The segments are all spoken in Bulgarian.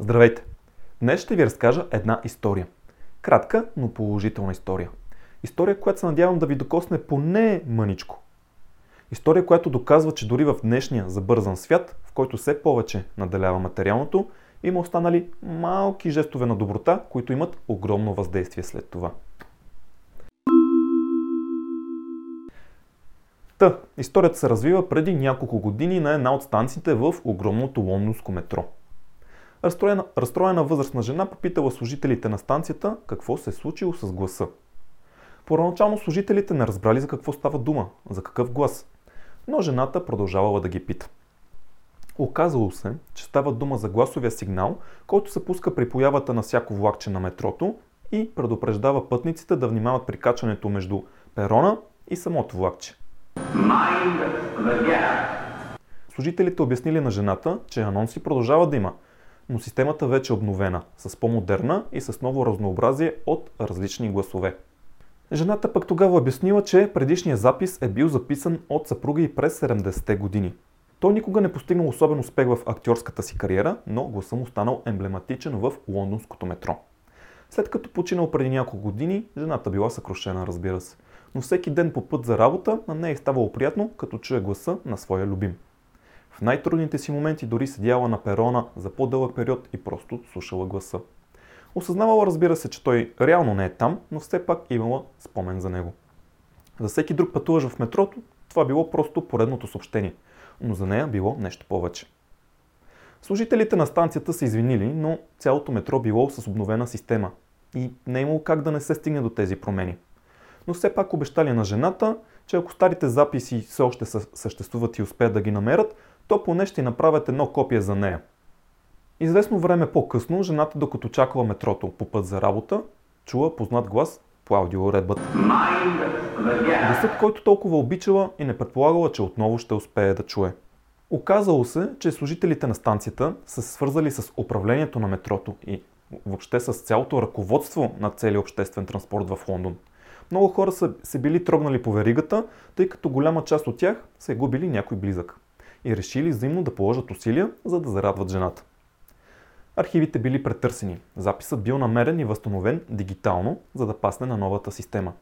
Здравейте! Днес ще ви разкажа една история. Кратка, но положителна история. История, която се надявам да ви докосне поне мъничко. История, която доказва, че дори в днешния забързан свят, в който все повече наделява материалното, има останали малки жестове на доброта, които имат огромно въздействие след това. Та, историята се развива преди няколко години на една от станциите в огромното лондонско метро. Разстроена, разстроена възрастна жена попитала служителите на станцията какво се е случило с гласа. Първоначално служителите не разбрали за какво става дума, за какъв глас, но жената продължавала да ги пита. Оказало се, че става дума за гласовия сигнал, който се пуска при появата на всяко влакче на метрото и предупреждава пътниците да внимават при качването между перона и самото влакче. Служителите обяснили на жената, че анонси продължава да има, но системата вече е обновена, с по-модерна и с ново разнообразие от различни гласове. Жената пък тогава обяснила, че предишният запис е бил записан от съпруга и през 70-те години. Той никога не постигнал особен успех в актьорската си кариера, но гласа му станал емблематичен в лондонското метро. След като починал преди няколко години, жената била съкрушена, разбира се. Но всеки ден по път за работа на нея е ставало приятно, като чуе гласа на своя любим. В най-трудните си моменти дори седяла на перона за по-дълъг период и просто слушала гласа. Осъзнавала разбира се, че той реално не е там, но все пак имала спомен за него. За всеки друг пътуваш в метрото, това било просто поредното съобщение, но за нея било нещо повече. Служителите на станцията са извинили, но цялото метро било с обновена система и не е имало как да не се стигне до тези промени. Но все пак обещали на жената, че ако старите записи все още съществуват и успеят да ги намерят, то поне ще направят едно копие за нея. Известно време по-късно, жената, докато чакала метрото по път за работа, чула познат глас по аудиоуредбата. Гласът, който толкова обичала и не предполагала, че отново ще успее да чуе. Оказало се, че служителите на станцията са свързали с управлението на метрото и въобще с цялото ръководство на целия обществен транспорт в Лондон. Много хора са се били трогнали по веригата, тъй като голяма част от тях са губили някой близък и решили взаимно да положат усилия, за да зарадват жената. Архивите били претърсени, записът бил намерен и възстановен дигитално, за да пасне на новата система.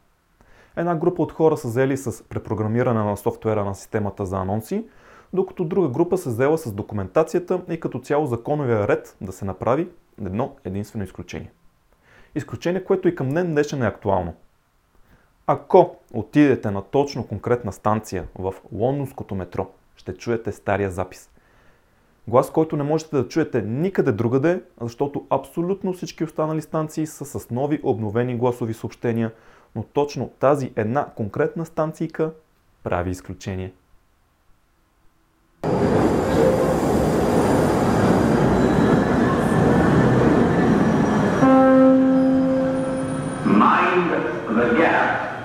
Една група от хора са взели с препрограмиране на софтуера на системата за анонси, докато друга група се взела с документацията и като цяло законовия ред да се направи едно единствено изключение. Изключение, което и към днен днешен е актуално. Ако отидете на точно конкретна станция в лондонското метро ще чуете стария запис. Глас, който не можете да чуете никъде другаде, защото абсолютно всички останали станции са с нови обновени гласови съобщения, но точно тази една конкретна станцийка прави изключение. Mind the gap.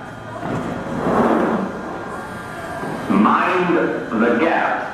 Mind the gap.